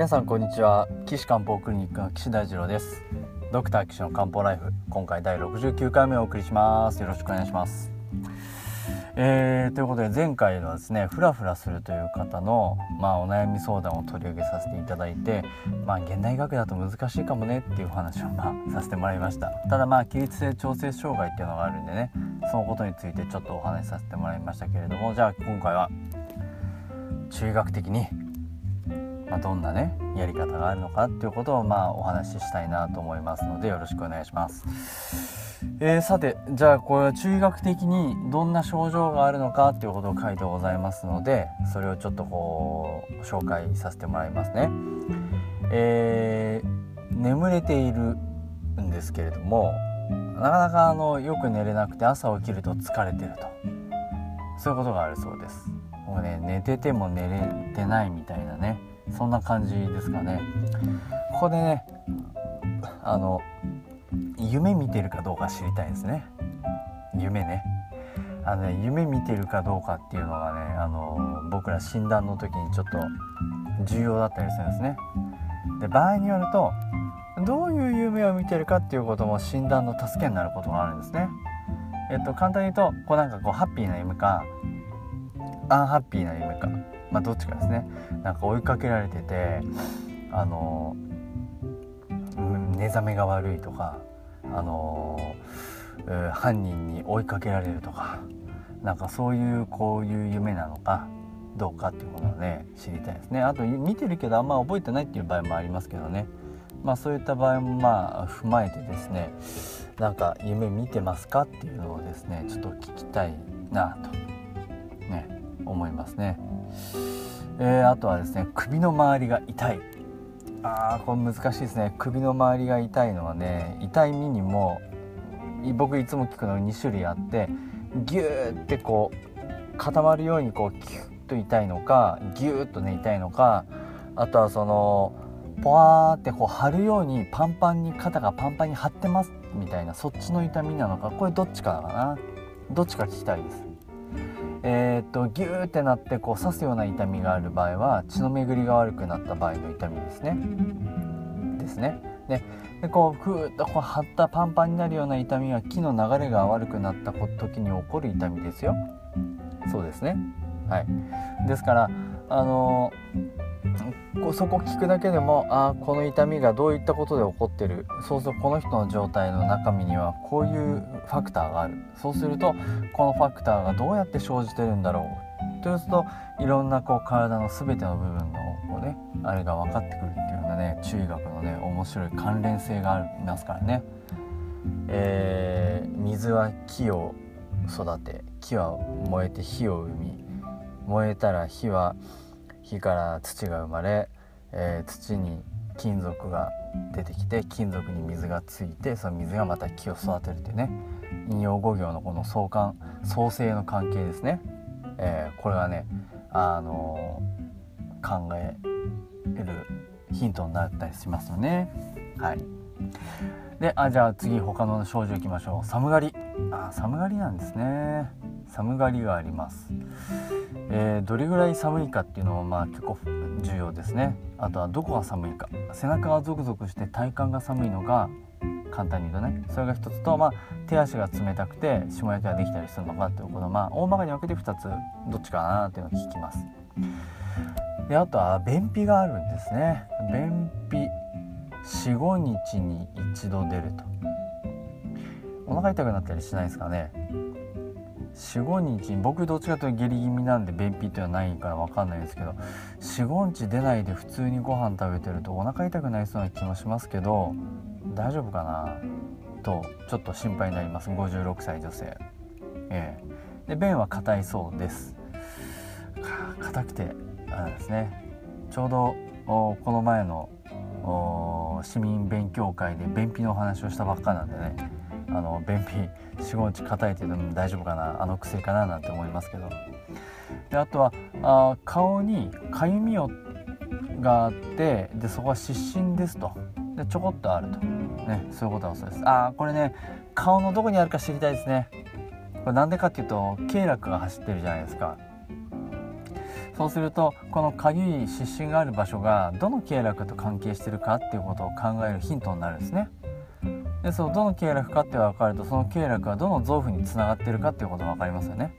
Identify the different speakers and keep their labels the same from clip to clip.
Speaker 1: 皆さんこんにちは。岸漢方クリニックの岸大二郎です。ドクター岸の漢方ライフ今回第69回目をお送りします。よろしくお願いします。えー、ということで前回はですねフラフラするという方の、まあ、お悩み相談を取り上げさせていただいて、まあ、現代医学だと難しいかもねっていう話を、まあ、させてもらいました。ただまあ起立性調節障害っていうのがあるんでねそのことについてちょっとお話しさせてもらいましたけれどもじゃあ今回は中医学的にまあ、どんなねやり方があるのかっていうことをまあお話ししたいなと思いますのでよろしくお願いします。えー、さてじゃあこれは中学的にどんな症状があるのかっていうことを書いてございますのでそれをちょっとこう紹介させてもらいますね。えー、眠れているんですけれどもなかなかあのよく寝れなくて朝起きると疲れてるとそういうことがあるそうです。もうね寝てても寝れてないみたいなねそんな感じですかね。ここでねあの夢見てるかどうか知りたいですね。夢ね。あのね夢見てるかどうかっていうのがねあの僕ら診断の時にちょっと重要だったりするんですね。で場合によるとどういう夢を見てるかっていうことも診断の助けになることがあるんですね。えっと簡単に言うとこうなんかこうハッピーな夢かアンハッピーな夢か。まあどっちかですね。なんか追いかけられててあの寝覚めが悪いとかあの犯人に追いかけられるとかなんかそういうこういう夢なのかどうかっていうものをね知りたいですね。あと見てるけどあんま覚えてないっていう場合もありますけどね。まあそういった場合もまあ踏まえてですねなんか夢見てますかっていうのをですねちょっと聞きたいなとね思いますね。えー、あとはですね首の周りが痛い。あーこれ難しいですね。首の周りが痛いのはね痛い目にも僕いつも聞くの2種類あってギューってこう固まるようにこうキュッと痛いのかギューッとね痛いのかあとはそのポワーってこう張るようにパンパンに肩がパンパンに張ってますみたいなそっちの痛みなのかこれどっちかかな。どっちか聞きたいです。えー、っとギューってなってこう刺すような痛みがある場合は血の巡りが悪くなった場合の痛みですね。ですね。ででこうふーっとこう張ったパンパンになるような痛みは木の流れが悪くなった時に起こる痛みですよ。そうですね。はい。ですからあのそこ聞くだけでもあこの痛みがどういったことで起こってる？そうするとこの人の状態の中身にはこういうファクターがあるそうするとこのファクターがどうやって生じてるんだろう？というといろんなこう体の全ての部分のこう、ね、あれが分かってくるっていうようなね中医学のね面白い関連性がありますからね。えー、水は木を育て木は燃えて火を生み燃えたら火は火から土が生まれ、えー、土に金属が出てきて金属に水がついてその水がまた木を育てるってね引用語行のこの相関創生の関係ですね、えー、これはねあのー、考えるヒントになったりしますよね。はい。であじゃあ次他の症状いきましょう。寒がり。あ寒がりなんですね。寒がりがあります、えー、どれぐらい寒いかっていうのもまあ結構重要ですね。あとはどこが寒いか。背中がゾクゾクして体幹が寒いのが簡単に言うとね。それが一つと、まあ、手足が冷たくて霜焼けができたりするのかっていうこと。まあ大まかに分けて2つどっちかなっていうのを聞きます。であとは便秘があるんですね。便秘45日に一度出ると。お腹痛くなったりしないですかね。45日僕どっちかというと下痢気味なんで便秘っていうのはないから分かんないですけど45日出ないで普通にご飯食べてるとお腹痛くなりそうな気もしますけど大丈夫かな？とちょっと心配になります。56歳女性。ええ。で便は硬いそうです。硬くてあれですね。ちょうどこの前の市民勉強会で便秘のお話をしたばっかなんでね。あの便秘45日硬いっていうの大丈夫かなあの薬かななんて思いますけど。であとはあ顔にかゆみをがあってでそこは湿疹ですと。でちょこっとあると。ねそういうことだそうです。ああこれね顔のどこにあるか知りたいですね。これなんでかっていうと経絡が走ってるじゃないですか。そうするとこのかゆい湿疹がある場所がどの経絡と関係してるかっていうことを考えるヒントになるんですね。でそのどの経絡かって分かるとその経絡はどの臓腑につながってるかっていうことが分かりますよね。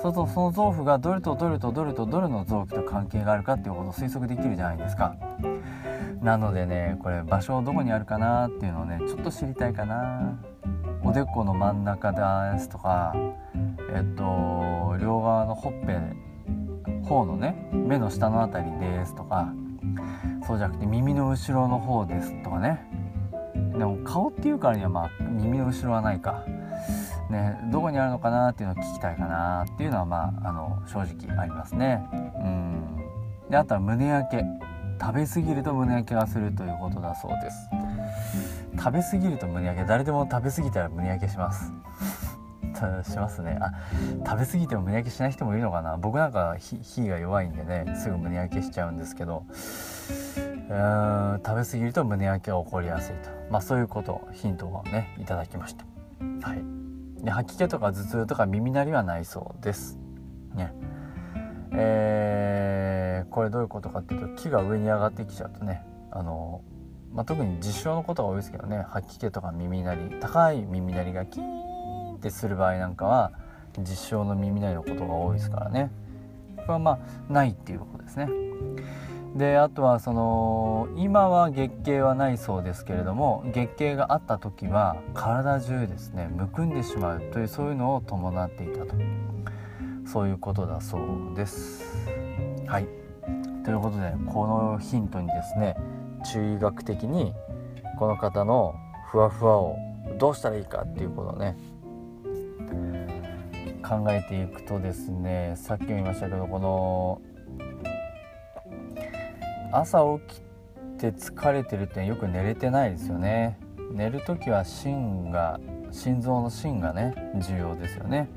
Speaker 1: そうするとその臓腑がどれとどれとどれとどれの臓器と関係があるかっていうことを推測できるじゃないですか。なのでねこれ場所どこにあるかなっていうのをねちょっと知りたいかな。おでこの真ん中ですとかえっと両側のほっぺ方のね目の下の辺りですとかそうじゃなくて耳の後ろの方ですとかね。でも顔っていうからにはまあ耳の後ろはないか、ね、どこにあるのかなっていうのを聞きたいかなっていうのはまああの正直ありますね。うん。であとは胸焼け。食べ過ぎると胸焼けがするということだそうです。食べ過ぎると胸焼け。誰でも食べ過ぎたら胸焼けします。しますね。あ食べ過ぎても胸焼けしない人もいるのかな。僕なんか火が弱いんでねすぐ胸焼けしちゃうんですけど。うん食べ過ぎると胸焼けが起こりやすいと。まあそういうことヒントをねいただきました。はい。で吐き気とか頭痛とか耳鳴りはないそうです。ね。えー、これどういうことかっていうと木が上に上がってきちゃうとねあのまあ、特に実証のことが多いですけどね吐き気とか耳鳴り高い耳鳴りがキーンってする場合なんかは実証の耳鳴りのことが多いですからね。これはまあないっていうことですねであとはその今は月経はないそうですけれども月経があった時は体中ですねむくんでしまうというそういうのを伴っていたと。そういうことだそうです。はい。ということでこのヒントにですね中医学的にこの方のふわふわをどうしたらいいかっていうことをね考えていくとですねさっきも言いましたけどこの朝起きて疲れてるってよく寝れてないですよね。寝る時は心が心臓の芯がね重要ですよね。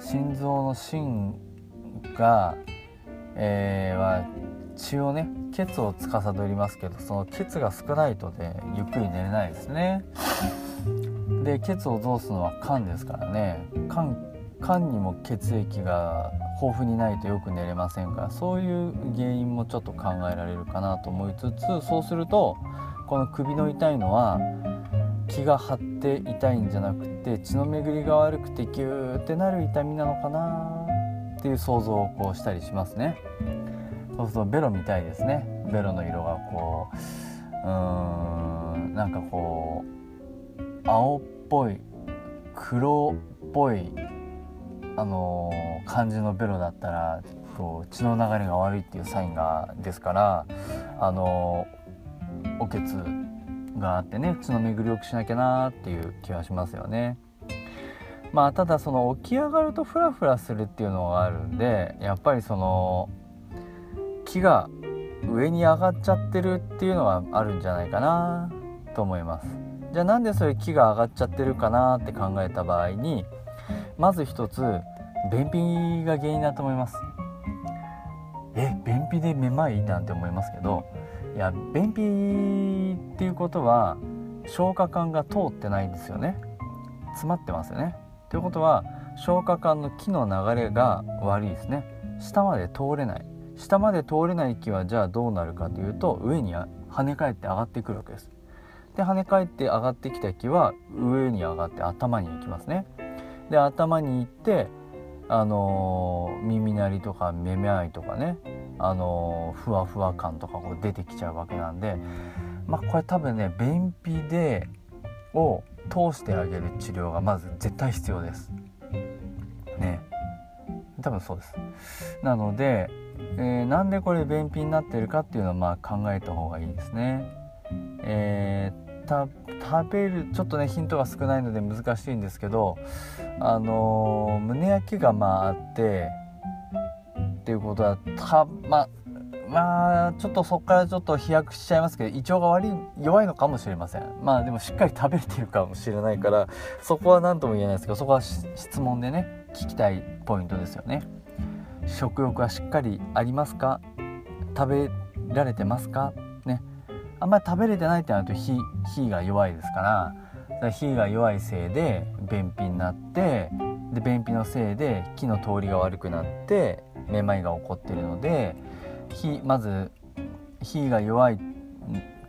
Speaker 1: 心臓の芯が、えー、は血をね血を司りますけどその血が少ないとでゆっくり寝れないですね。で血を通すのは肝ですからね。肝肝にも血液が豊富にないとよく寝れませんからそういう原因もちょっと考えられるかなと思いつつそうするとこの首の痛いのは気が張って痛いんじゃなくて血の巡りが悪くてギューってなる痛みなのかなっていう想像をこうしたりしますね。そうするとベロみたいですね。ベロの色がこううーんなんかこう青っぽい黒っぽいあのー、感じのベロだったらこう血の流れが悪いっていうサインがですからあのー、おけつがあってね血の巡りを良くしなきゃなっていう気はしますよね。まあただその起き上がるとフラフラするっていうのがあるんでやっぱりその木が上に上がっちゃってるっていうのはあるんじゃないかなと思います。じゃあなんでそれ木が上がっちゃってるかなって考えた場合にまず一つ便秘が原因だと思います。え便秘でめまいなんて思いますけどいや便秘っていうことは消化管が通ってないんですよね。詰まってますよね。ということは消化管の気の流れが悪いですね。下まで通れない。下まで通れない気はじゃあどうなるかというと上に跳ね返って上がってくるわけです。で跳ね返って上がってきた気は上に上がって頭に行きますね。で頭に行ってあのー、耳鳴りとかめめあいとかねあのー、ふわふわ感とかこう出てきちゃうわけなんでまあこれ多分ね便秘でを通してあげる治療がまず絶対必要です。ね。多分そうです。なので、えー、なんでこれ便秘になってるかっていうのはまあ考えた方がいいですね。えー、食べるちょっとねヒントが少ないので難しいんですけどあのー、胸焼けがまああってっていうことはたままあちょっとそこからちょっと飛躍しちゃいますけど胃腸が悪い弱いのかもしれません。まあでもしっかり食べれてるかもしれないからそこは何とも言えないですけどそこは質問でね聞きたいポイントですよね。食欲はしっかりありますか？食べられてますか？ね。あんまり食べれてないってなると火火が弱いですから火が弱いせいで便秘になってで便秘のせいで気の通りが悪くなってめまいが起こってるので火まず火が弱い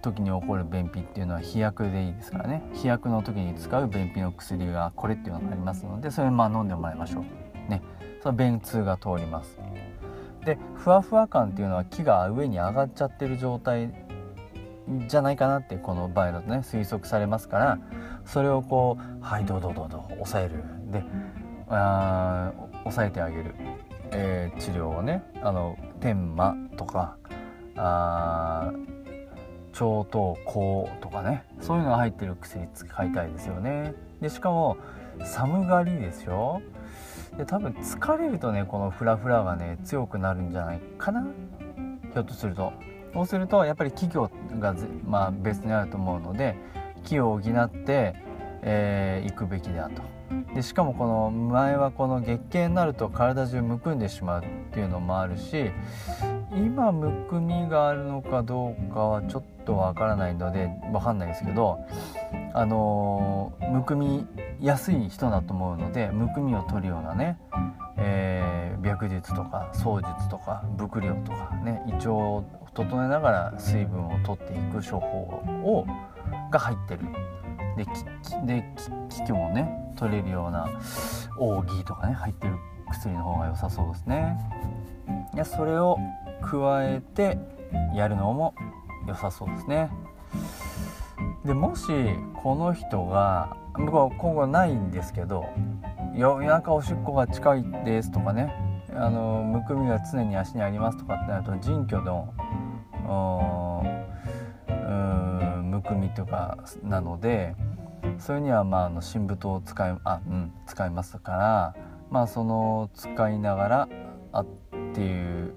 Speaker 1: 時に起こる便秘っていうのは飛躍でいいですからね。飛躍の時に使う便秘の薬がこれっていうのがありますのでそれまあ飲んでもらいましょう。ね。その便通が通ります。でふわふわ感っていうのは木が上に上がっちゃってる状態じゃないかなってこの場合だとね推測されますからそれをこうはいどうどうどうどう抑える。であ抑えてあげる。えー、治療をねあの天麻とかあ超糖高とかねそういうのが入ってる薬使いたいですよね。でしかも寒がりですよ。で多分疲れるとねこのフラフラがね強くなるんじゃないかな。ひょっとすると。そうするとやっぱり企業がまあ別にあると思うので気を補って、えー、行くべきだと。でしかもこの前はこの月経になると体中むくんでしまうっていうのもあるし今むくみがあるのかどうかはちょっとわからないのでわかんないですけどあのむくみやすい人だと思うのでむくみを取るようなね、えー、白術とか槍術とか伏量とかね胃腸整えながら水分を取っていく処方をが入ってる。でで気虚もね取れるような奥義とかね入ってる薬の方が良さそうですね。でそれを加えてやるのも良さそうですね。でもしこの人が僕は今後ないんですけど夜中おしっこが近いですとかねあのむくみが常に足にありますとかってなると腎虚のむくみとかなのでそれにはまああの新太を使いあ、うん、使いますからまあその使いながらあっていう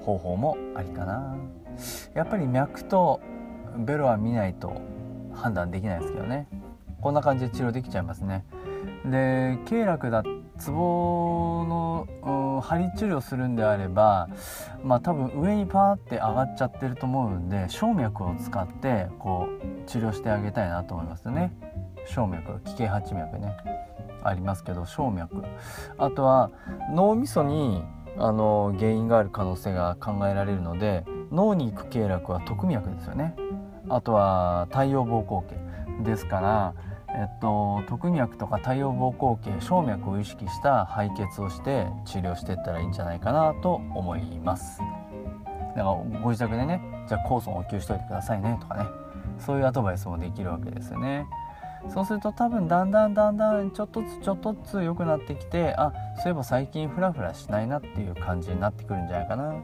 Speaker 1: 方法もありかな。やっぱり脈とベロは見ないと判断できないですけどね。こんな感じで治療できちゃいますね。で経絡だっツボの針治療するんであればまあ多分上にパーって上がっちゃってると思うんで静脈を使ってこう治療してあげたいなと思いますね。静脈気系八脈ね。ありますけど静脈。あとは脳みそにあの原因がある可能性が考えられるので脳に行く経絡は特脈ですよね。あとは太陽膀胱系ですからえっと、特脈とか太陽膀胱系静脈を意識した排血をして治療していったらいいんじゃないかなと思います。だからご自宅でねじゃあ酵素を補給しといてくださいねとかね。そういうアドバイスもできるわけですよね。そうすると多分だんだんだんだんちょっとずつちょっとずつ良くなってきてあそういえば最近フラフラしないなっていう感じになってくるんじゃないかな。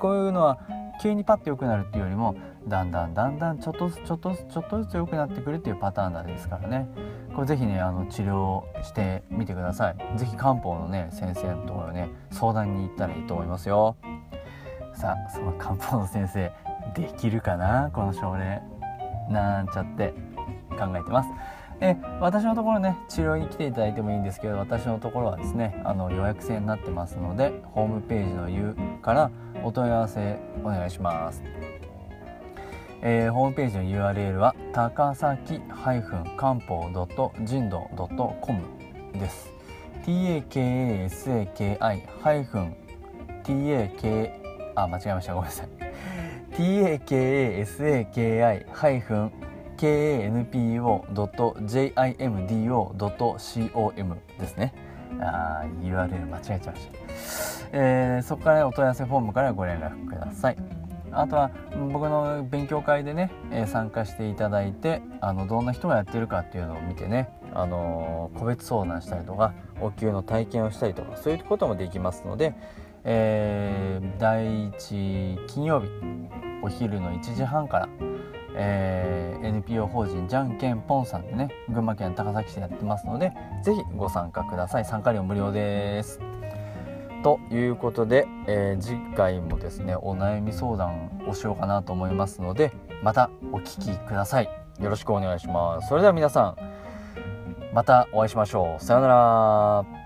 Speaker 1: こういうのは急にパッと良くなるっていうよりもだんだんだんだんちょっとずつちょっとずつちょっとずつ良くなってくるっていうパターンなんですからね。これぜひねあの治療してみてください。是非漢方のね先生のところね相談に行ったらいいと思いますよ。さあその漢方の先生できるかな？この症例。なんちゃって考えてます。え私のところね治療に来ていただいてもいいんですけど私のところはですねあの予約制になってますのでホームページの U からお問い合わせお願いします。えー、ホームページの URL は高崎漢方人道 .com です。takasaki-tak あ間違えましたごめんなさい takasaki-kanpo.jimdo.com ですねあ URL 間違えちゃいました、えー、そこから、お問い合わせフォームからご連絡ください。あとは僕の勉強会でね、えー、参加していただいてあのどんな人がやってるかっていうのを見てね、あのー、個別相談したりとかお給の体験をしたりとかそういうこともできますので、えー、第1金曜日お昼の1時半から、えー、NPO 法人じゃんけんぽんさんでね群馬県高崎市でやってますので是非ご参加ください。参加料無料です。ということで、えー、次回もですねお悩み相談をしようかなと思いますのでまたお聞きください。よろしくお願いします。それでは皆さんまたお会いしましょう。さようなら。